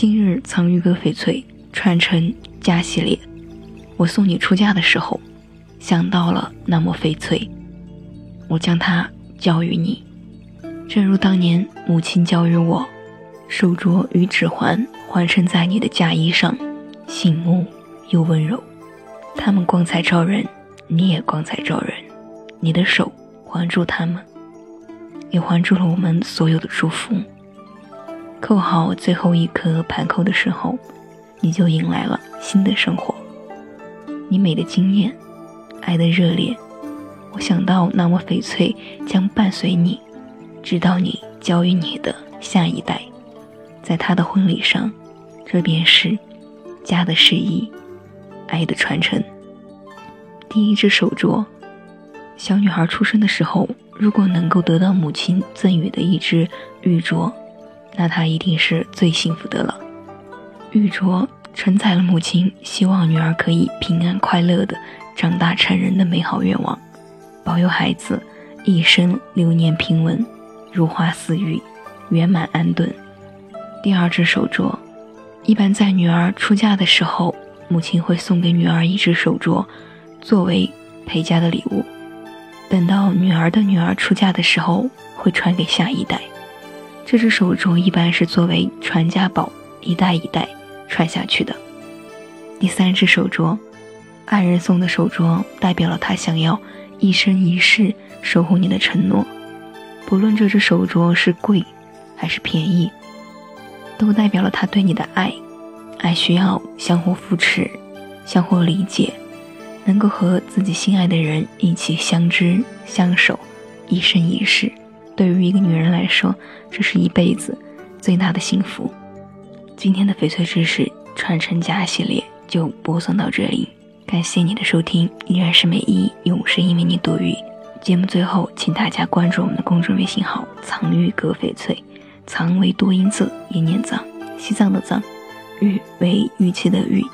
今日藏玉阁翡翠串成家系列，我送你出嫁的时候，想到了那抹翡翠，我将它交予你，正如当年母亲交予我，手镯与指环环衬在你的嫁衣上，醒目又温柔，它们光彩照人，你也光彩照人，你的手环住它们，也环住了我们所有的祝福。扣好最后一颗盘扣的时候，你就迎来了新的生活。你美的惊艳，爱的热烈，我想到那抹翡翠将伴随你，直到你交予你的下一代。在他的婚礼上，这便是家的誓意，爱的传承。第一只手镯，小女孩出生的时候，如果能够得到母亲赠予的一只玉镯。那她一定是最幸福的了。玉镯承载了母亲希望女儿可以平安快乐的长大成人的美好愿望，保佑孩子一生流年平稳，如花似玉，圆满安顿。第二只手镯，一般在女儿出嫁的时候，母亲会送给女儿一只手镯，作为陪嫁的礼物。等到女儿的女儿出嫁的时候，会传给下一代。这只手镯一般是作为传家宝，一代一代传下去的。第三只手镯，爱人送的手镯，代表了他想要一生一世守护你的承诺。不论这只手镯是贵还是便宜，都代表了他对你的爱。爱需要相互扶持，相互理解，能够和自己心爱的人一起相知相守，一生一世。对于一个女人来说，这是一辈子最大的幸福。今天的翡翠知识传承家系列就播送到这里，感谢你的收听，依然是美一用声音为你读语。节目最后，请大家关注我们的公众微信号“藏玉阁翡翠”，藏为多音字，一念藏，西藏的藏，玉为玉器的玉，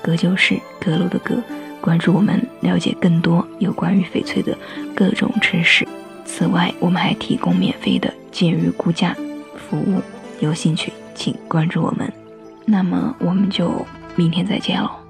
阁就是阁楼的阁。关注我们，了解更多有关于翡翠的各种知识。此外，我们还提供免费的简约估价服务，有兴趣请关注我们。那么，我们就明天再见喽。